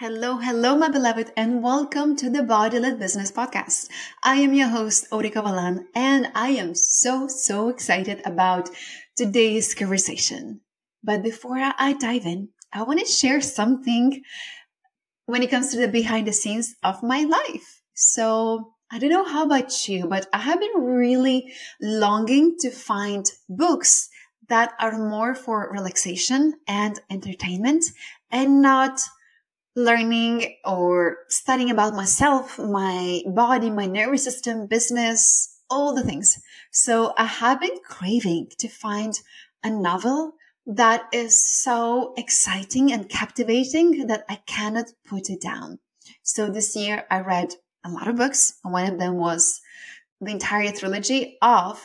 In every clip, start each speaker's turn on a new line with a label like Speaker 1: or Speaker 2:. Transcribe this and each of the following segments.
Speaker 1: Hello, hello, my beloved, and welcome to the Body Led Business Podcast. I am your host, Odika Valan, and I am so, so excited about today's conversation. But before I dive in, I want to share something when it comes to the behind the scenes of my life. So I don't know how about you, but I have been really longing to find books that are more for relaxation and entertainment and not learning or studying about myself, my body, my nervous system, business, all the things. So I have been craving to find a novel that is so exciting and captivating that I cannot put it down. So this year I read a lot of books. And one of them was the entire trilogy of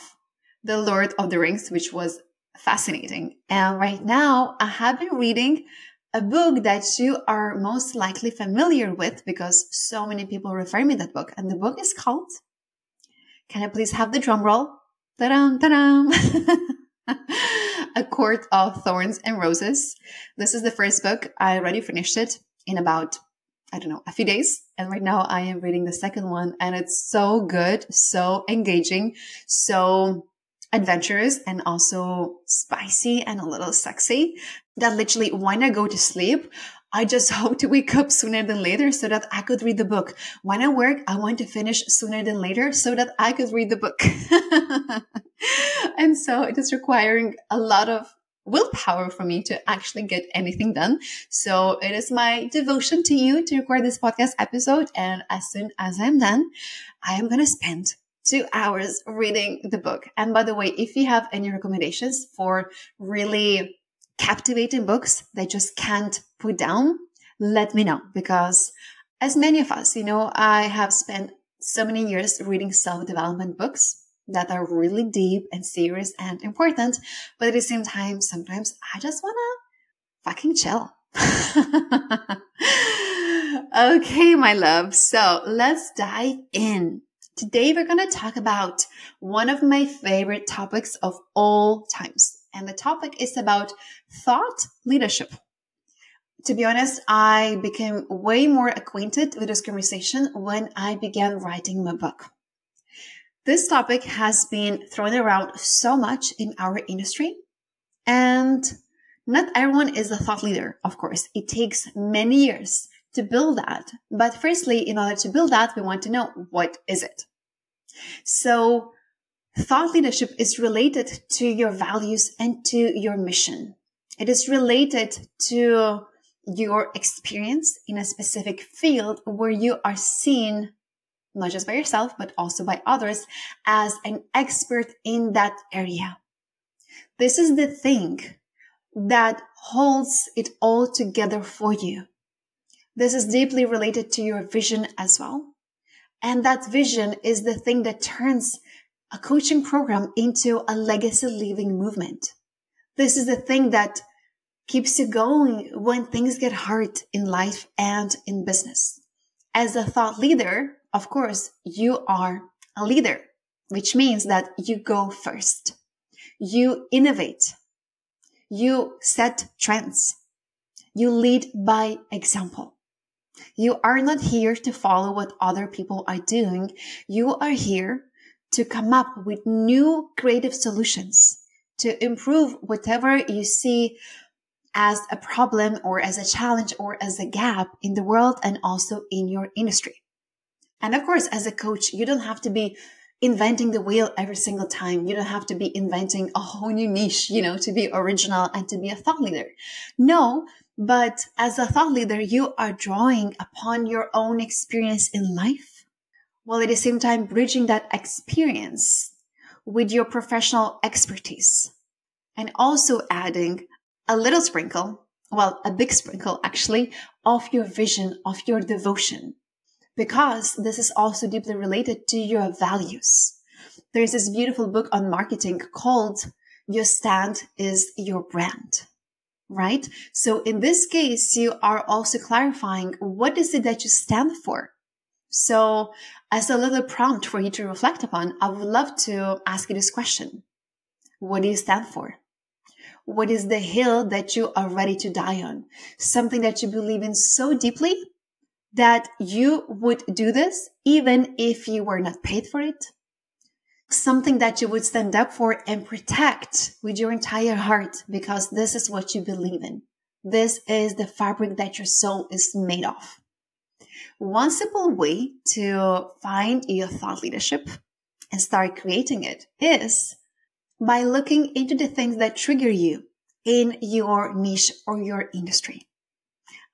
Speaker 1: The Lord of the Rings, which was fascinating. And right now I have been reading a book that you are most likely familiar with because so many people refer me that book. And the book is called, can I please have the drum roll? Ta-dam, ta-dam. a Court of Thorns and Roses. This is the first book. I already finished it in about, I don't know, a few days. And right now I am reading the second one and it's so good, so engaging, so adventurous and also spicy and a little sexy that literally when I go to sleep, I just hope to wake up sooner than later so that I could read the book. When I work, I want to finish sooner than later so that I could read the book. and so it is requiring a lot of willpower for me to actually get anything done. So it is my devotion to you to record this podcast episode. And as soon as I'm done, I am going to spend two hours reading the book. And by the way, if you have any recommendations for really captivating books that just can't put down, let me know because as many of us, you know, I have spent so many years reading self-development books that are really deep and serious and important. But at the same time, sometimes I just want to fucking chill. okay, my love. So let's dive in. Today we're going to talk about one of my favorite topics of all times. And the topic is about thought leadership. To be honest, I became way more acquainted with this conversation when I began writing my book. This topic has been thrown around so much in our industry and not everyone is a thought leader, of course. It takes many years to build that. But firstly, in order to build that, we want to know what is it? So thought leadership is related to your values and to your mission. It is related to your experience in a specific field where you are seen not just by yourself, but also by others as an expert in that area. This is the thing that holds it all together for you. This is deeply related to your vision as well. And that vision is the thing that turns a coaching program into a legacy leaving movement. This is the thing that keeps you going when things get hard in life and in business. As a thought leader, of course, you are a leader, which means that you go first. You innovate. You set trends. You lead by example. You are not here to follow what other people are doing. You are here to come up with new creative solutions to improve whatever you see as a problem or as a challenge or as a gap in the world and also in your industry. And of course, as a coach, you don't have to be inventing the wheel every single time. You don't have to be inventing a whole new niche, you know, to be original and to be a thought leader. No, but as a thought leader, you are drawing upon your own experience in life while at the same time bridging that experience with your professional expertise and also adding a little sprinkle, well, a big sprinkle actually, of your vision, of your devotion, because this is also deeply related to your values. There's this beautiful book on marketing called Your Stand is Your Brand right? So in this case, you are also clarifying what is it that you stand for? So as a little prompt for you to reflect upon, I would love to ask you this question. What do you stand for? What is the hill that you are ready to die on? Something that you believe in so deeply that you would do this even if you were not paid for it. Something that you would stand up for and protect with your entire heart because this is what you believe in. This is the fabric that your soul is made of. One simple way to find your thought leadership and start creating it is by looking into the things that trigger you in your niche or your industry.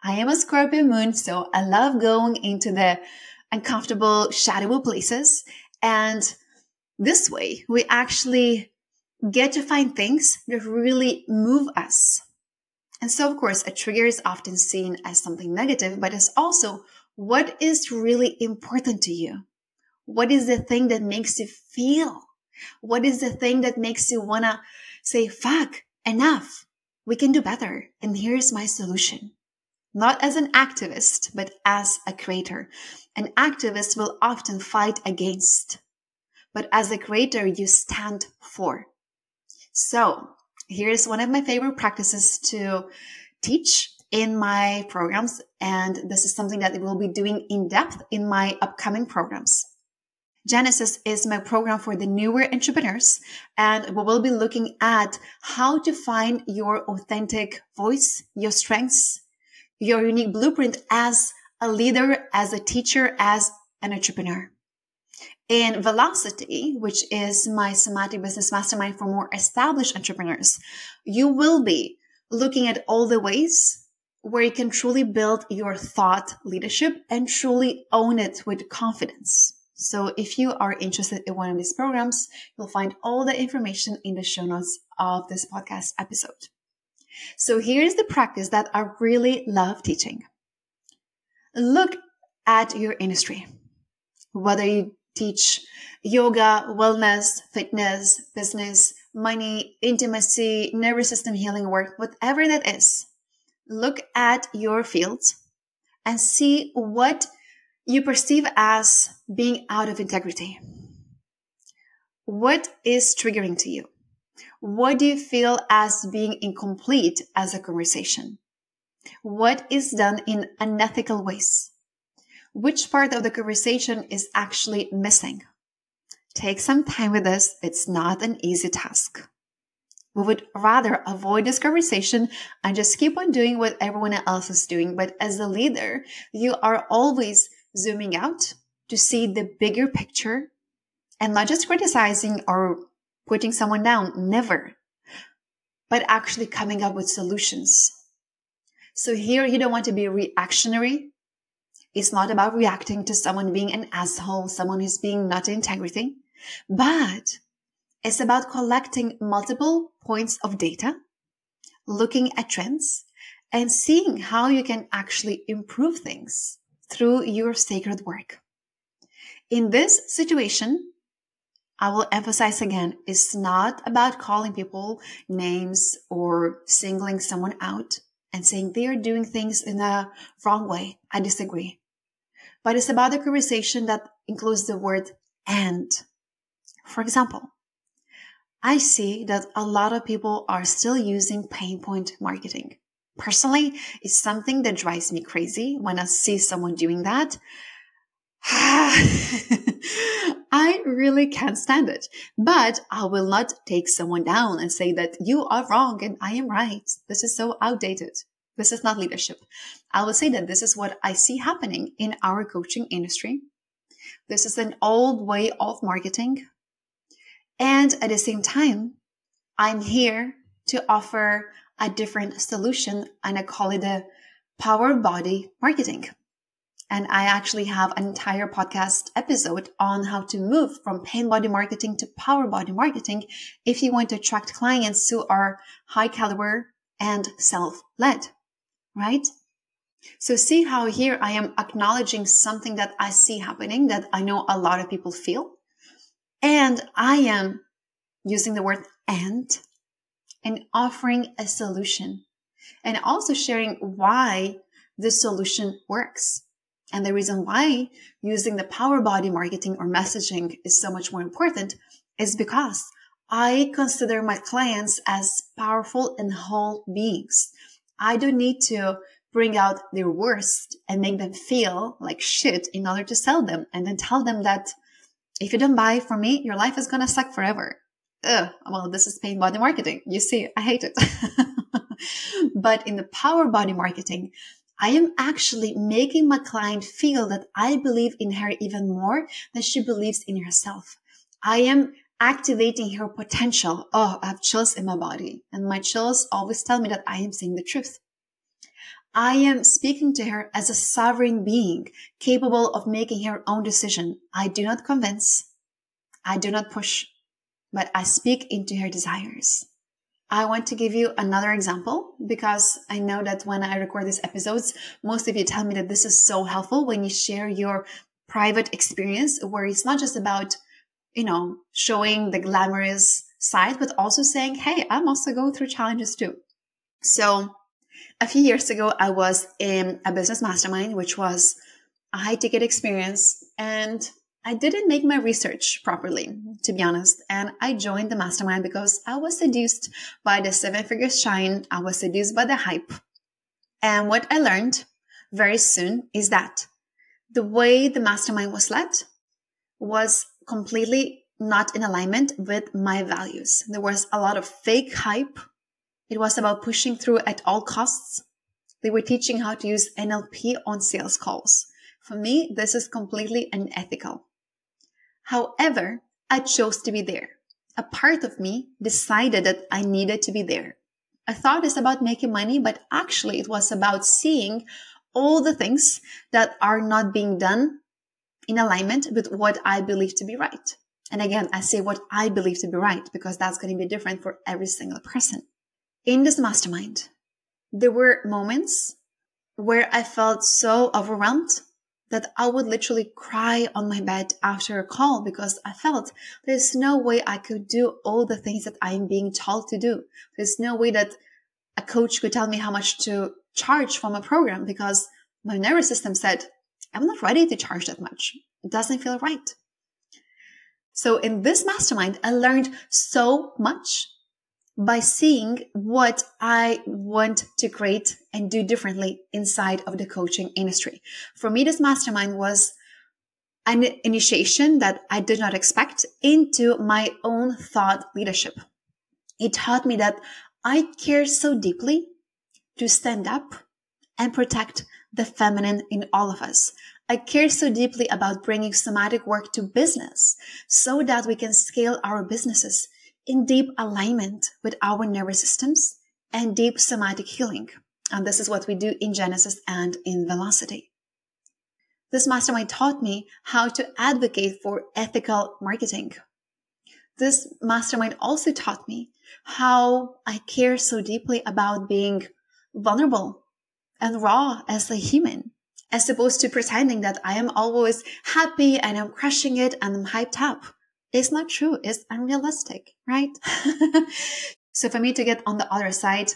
Speaker 1: I am a Scorpio moon, so I love going into the uncomfortable, shadowy places. And this way, we actually get to find things that really move us. And so, of course, a trigger is often seen as something negative, but it's also what is really important to you. What is the thing that makes you feel? What is the thing that makes you want to say, fuck, enough? We can do better. And here's my solution. Not as an activist, but as a creator. An activist will often fight against, but as a creator, you stand for. So here's one of my favorite practices to teach in my programs. And this is something that we'll be doing in depth in my upcoming programs. Genesis is my program for the newer entrepreneurs, and we will be looking at how to find your authentic voice, your strengths, your unique blueprint as a leader, as a teacher, as an entrepreneur. In Velocity, which is my somatic business mastermind for more established entrepreneurs, you will be looking at all the ways where you can truly build your thought leadership and truly own it with confidence. So if you are interested in one of these programs, you'll find all the information in the show notes of this podcast episode. So here's the practice that I really love teaching. Look at your industry, whether you teach yoga, wellness, fitness, business, money, intimacy, nervous system healing work, whatever that is. Look at your fields and see what you perceive as being out of integrity. What is triggering to you? What do you feel as being incomplete as a conversation? What is done in unethical ways? Which part of the conversation is actually missing? Take some time with this. It's not an easy task. We would rather avoid this conversation and just keep on doing what everyone else is doing. But as a leader, you are always zooming out to see the bigger picture and not just criticizing or putting someone down, never, but actually coming up with solutions. So here you don't want to be reactionary. It's not about reacting to someone being an asshole, someone who's being not integrity, but it's about collecting multiple points of data, looking at trends and seeing how you can actually improve things through your sacred work. In this situation, I will emphasize again, it's not about calling people names or singling someone out and saying they are doing things in a wrong way. I disagree. But it's about a conversation that includes the word and. For example, I see that a lot of people are still using pain point marketing. Personally, it's something that drives me crazy when I see someone doing that. I really can't stand it, but I will not take someone down and say that you are wrong and I am right. This is so outdated. This is not leadership. I will say that this is what I see happening in our coaching industry. This is an old way of marketing. And at the same time, I'm here to offer a different solution and I call it a power body marketing. And I actually have an entire podcast episode on how to move from pain body marketing to power body marketing if you want to attract clients who are high caliber and self led, right? So see how here I am acknowledging something that I see happening that I know a lot of people feel. And I am using the word and and offering a solution and also sharing why the solution works. And the reason why using the power body marketing or messaging is so much more important is because I consider my clients as powerful and whole beings. I don't need to bring out their worst and make them feel like shit in order to sell them and then tell them that if you don't buy from me, your life is going to suck forever. Ugh, well, this is pain body marketing. You see, I hate it. but in the power body marketing, I am actually making my client feel that I believe in her even more than she believes in herself. I am activating her potential. Oh, I have chills in my body and my chills always tell me that I am saying the truth. I am speaking to her as a sovereign being capable of making her own decision. I do not convince. I do not push, but I speak into her desires. I want to give you another example because I know that when I record these episodes, most of you tell me that this is so helpful when you share your private experience where it's not just about, you know, showing the glamorous side, but also saying, Hey, I'm also going through challenges too. So a few years ago, I was in a business mastermind, which was a high ticket experience and I didn't make my research properly, to be honest. And I joined the mastermind because I was seduced by the seven figures shine. I was seduced by the hype. And what I learned very soon is that the way the mastermind was led was completely not in alignment with my values. There was a lot of fake hype. It was about pushing through at all costs. They were teaching how to use NLP on sales calls. For me, this is completely unethical. However, I chose to be there. A part of me decided that I needed to be there. I thought it's about making money, but actually it was about seeing all the things that are not being done in alignment with what I believe to be right. And again, I say what I believe to be right because that's going to be different for every single person. In this mastermind, there were moments where I felt so overwhelmed that I would literally cry on my bed after a call because I felt there's no way I could do all the things that I'm being told to do. There's no way that a coach could tell me how much to charge from a program because my nervous system said, I'm not ready to charge that much. It doesn't feel right. So in this mastermind, I learned so much by seeing what I want to create and do differently inside of the coaching industry. For me, this mastermind was an initiation that I did not expect into my own thought leadership. It taught me that I care so deeply to stand up and protect the feminine in all of us. I care so deeply about bringing somatic work to business so that we can scale our businesses in deep alignment with our nervous systems and deep somatic healing. And this is what we do in Genesis and in Velocity. This mastermind taught me how to advocate for ethical marketing. This mastermind also taught me how I care so deeply about being vulnerable and raw as a human, as opposed to pretending that I am always happy and I'm crushing it and I'm hyped up. It's not true. It's unrealistic, right? so for me to get on the other side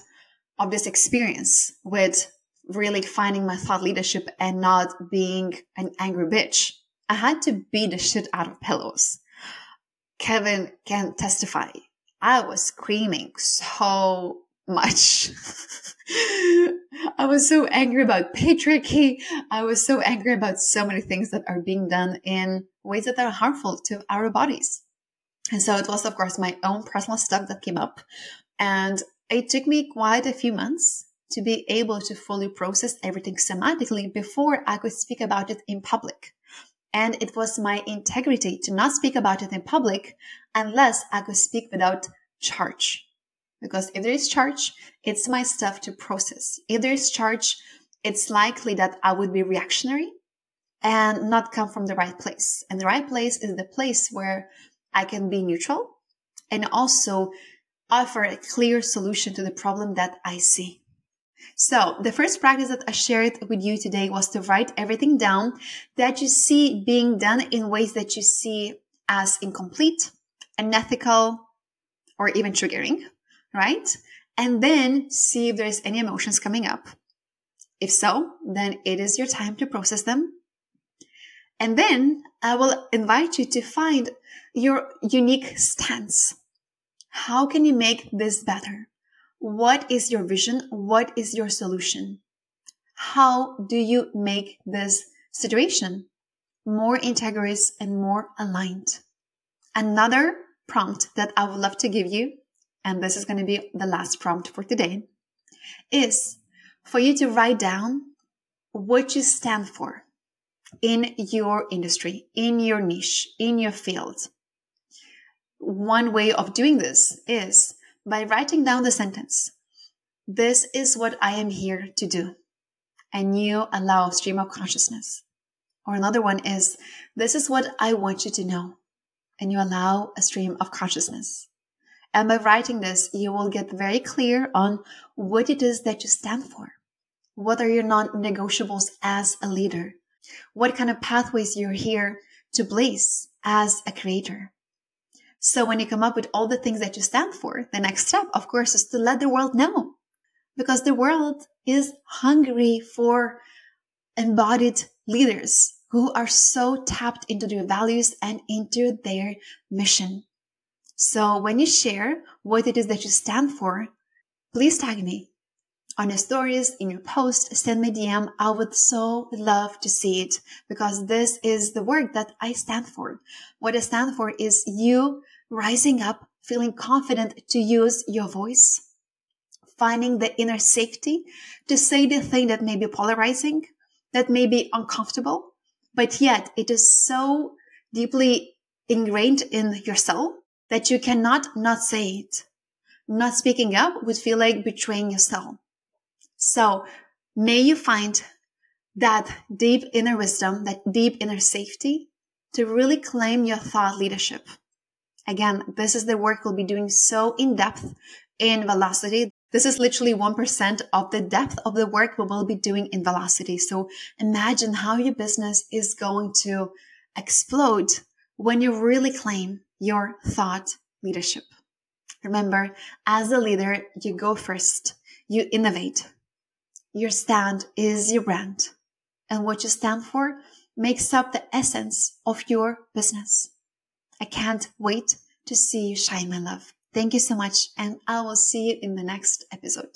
Speaker 1: of this experience with really finding my thought leadership and not being an angry bitch, I had to beat the shit out of pillows. Kevin can testify. I was screaming so much. I was so angry about patriarchy. I was so angry about so many things that are being done in ways that are harmful to our bodies. And so it was, of course, my own personal stuff that came up. And it took me quite a few months to be able to fully process everything somatically before I could speak about it in public. And it was my integrity to not speak about it in public unless I could speak without charge. Because if there is charge, it's my stuff to process. If there is charge, it's likely that I would be reactionary and not come from the right place. And the right place is the place where I can be neutral and also offer a clear solution to the problem that I see. So the first practice that I shared with you today was to write everything down that you see being done in ways that you see as incomplete, unethical, or even triggering right? And then see if there's any emotions coming up. If so, then it is your time to process them. And then I will invite you to find your unique stance. How can you make this better? What is your vision? What is your solution? How do you make this situation more integrous and more aligned? Another prompt that I would love to give you, and this is going to be the last prompt for today, is for you to write down what you stand for in your industry, in your niche, in your field. One way of doing this is by writing down the sentence. This is what I am here to do. And you allow a stream of consciousness. Or another one is, this is what I want you to know. And you allow a stream of consciousness. And by writing this, you will get very clear on what it is that you stand for. What are your non-negotiables as a leader? What kind of pathways you're here to blaze as a creator? So when you come up with all the things that you stand for, the next step, of course, is to let the world know. Because the world is hungry for embodied leaders who are so tapped into their values and into their mission. So when you share what it is that you stand for, please tag me on your stories, in your post, send me DM. I would so love to see it because this is the work that I stand for. What I stand for is you rising up, feeling confident to use your voice, finding the inner safety to say the thing that may be polarizing, that may be uncomfortable, but yet it is so deeply ingrained in your soul that you cannot not say it. Not speaking up would feel like betraying yourself. So may you find that deep inner wisdom, that deep inner safety to really claim your thought leadership. Again, this is the work we'll be doing so in depth in velocity. This is literally 1% of the depth of the work we will be doing in velocity. So imagine how your business is going to explode when you really claim your thought leadership. Remember, as a leader, you go first, you innovate. Your stand is your brand. And what you stand for makes up the essence of your business. I can't wait to see you shine, my love. Thank you so much, and I will see you in the next episode.